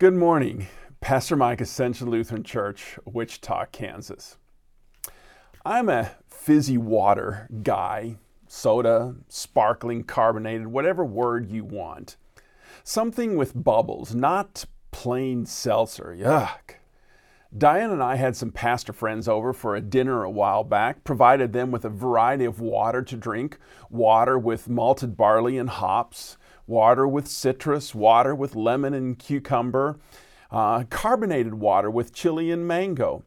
Good morning, Pastor Mike, Ascension Lutheran Church, Wichita, Kansas. I'm a fizzy water guy, soda, sparkling, carbonated, whatever word you want. Something with bubbles, not plain seltzer. Yuck. Diane and I had some pastor friends over for a dinner a while back, provided them with a variety of water to drink water with malted barley and hops, water with citrus, water with lemon and cucumber, uh, carbonated water with chili and mango.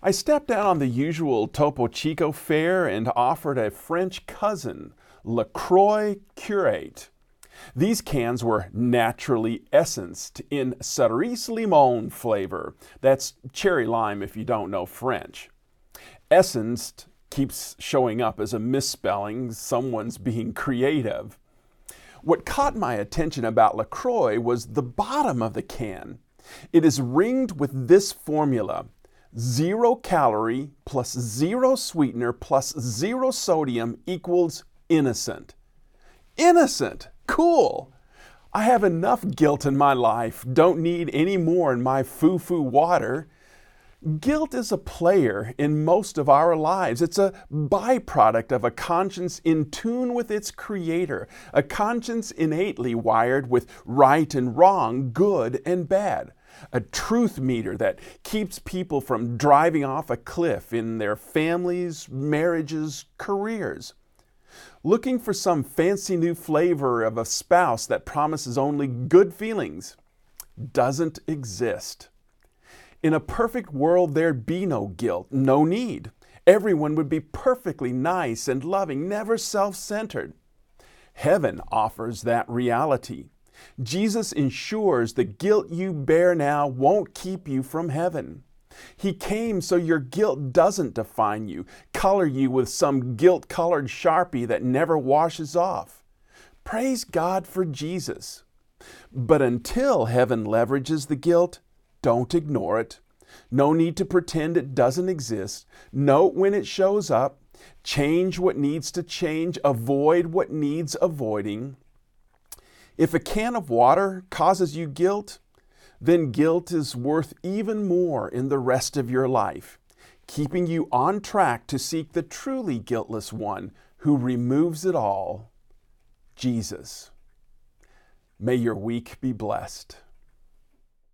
I stepped out on the usual Topo Chico fare and offered a French cousin, LaCroix Curate. These cans were naturally essenced in cerise limon flavor. That's cherry lime if you don't know French. Essenced keeps showing up as a misspelling, someone's being creative. What caught my attention about LaCroix was the bottom of the can. It is ringed with this formula zero calorie plus zero sweetener plus zero sodium equals innocent. Innocent! Cool! I have enough guilt in my life, don't need any more in my foo foo water. Guilt is a player in most of our lives. It's a byproduct of a conscience in tune with its creator, a conscience innately wired with right and wrong, good and bad, a truth meter that keeps people from driving off a cliff in their families, marriages, careers looking for some fancy new flavor of a spouse that promises only good feelings doesn't exist. In a perfect world, there'd be no guilt, no need. Everyone would be perfectly nice and loving, never self centered. Heaven offers that reality. Jesus ensures the guilt you bear now won't keep you from heaven. He came so your guilt doesn't define you, color you with some guilt colored sharpie that never washes off. Praise God for Jesus. But until heaven leverages the guilt, don't ignore it. No need to pretend it doesn't exist. Note when it shows up. Change what needs to change. Avoid what needs avoiding. If a can of water causes you guilt, then guilt is worth even more in the rest of your life, keeping you on track to seek the truly guiltless one who removes it all Jesus. May your week be blessed.